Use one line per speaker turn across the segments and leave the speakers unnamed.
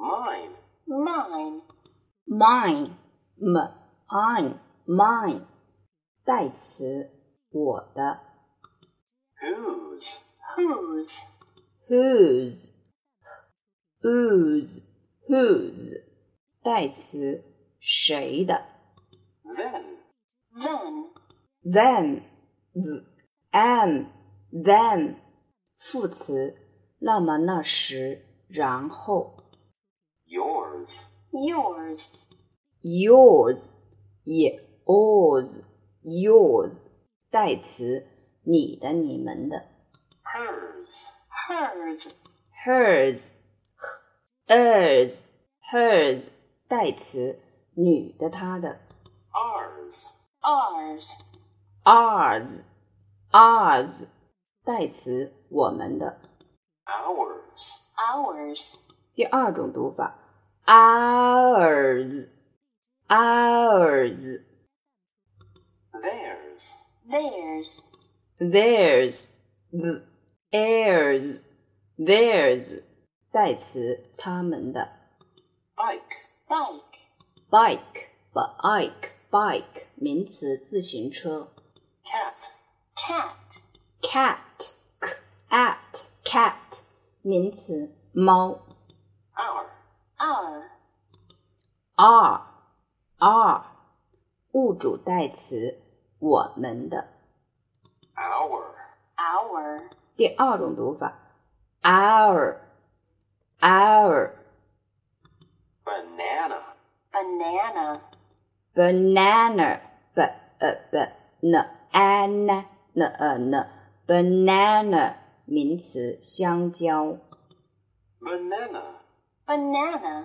Mine.
Mine.
Mine. M. Mine. 代词，我的。
Whose.
Whose.
Whose. Whose. Whose. 代词，谁的
？Then.
Then.
Then. then, Am. Then. 副词，那么那时，然后。
yours,
yours,
y ours, yours, 代词，你的、你们的。
r s hers,
hers,
hers, hers, hers, 代词，女的、她的。
ours,
ours,
ours, ours, 代词，我们的。
ours,
ours，
第二种读法。Ours, ours.
Theirs,
theirs.
Theirs, the theirs. 代词，他们的。
Bike,
bike,
bike, bike, bike. 名词，自行车。
Cat,
cat,
cat, cat, cat. 名词，猫。
a
r
e a r e 物主代词我们的。
Our
our
第二种读法。Our our
banana
banana
banana b b n a n n n n banana 名词香蕉。
Banana
banana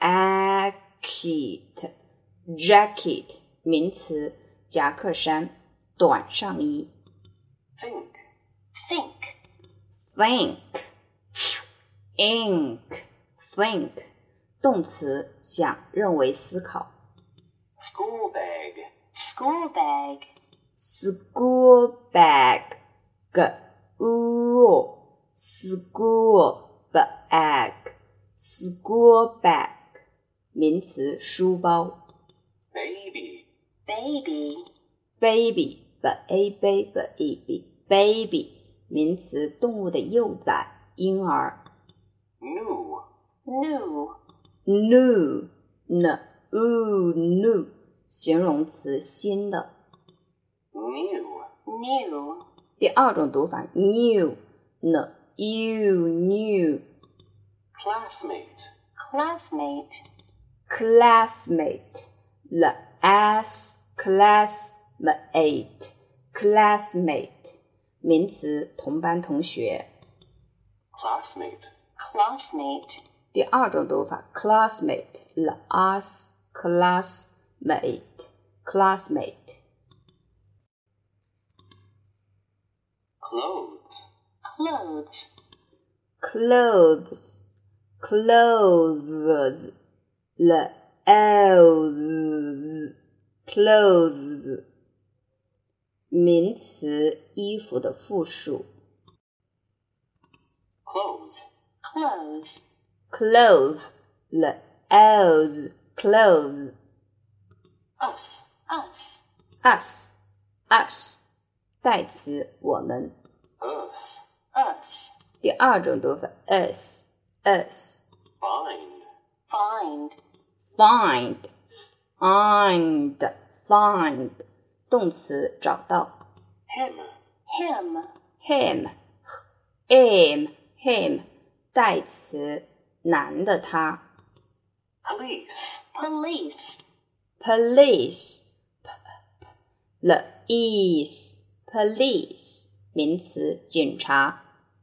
Jacket,
jacket
名词，夹克衫，短上衣。
Think,
think,
think, think, think 动词，想，认为，思考。
School bag,
school bag,
school bag, g o o l school bag. Schoolbag，名词，书包。
Baby，baby，baby，b
a b y b a b，y baby，名词，动物的幼崽，婴儿。New，new，new，n u new，形容词，新的。
New，new，
第二种读法，new，n u new。
classmate.
Classmate.
Classmate. The s classmate. Classmate. 名词，同班同学。
Classmate.
Classmate.
第二种读法，classmate. The s classmate. Classmate.
Clothes.
Clothes.
Clothes clothes, the clothes, clothes，名词，衣服的复数。
clothes,
clothes,
clothes, the clothes, clothes.
us, us,
us, Us,
us。
第二种读法，us。us.
Find.
Find.
Find. Find. Find. 动词找到。
Him.
Him.
Him. Him. Him. 代词男的他。
Police.
Police.
Police. Police. Police. 名词警察。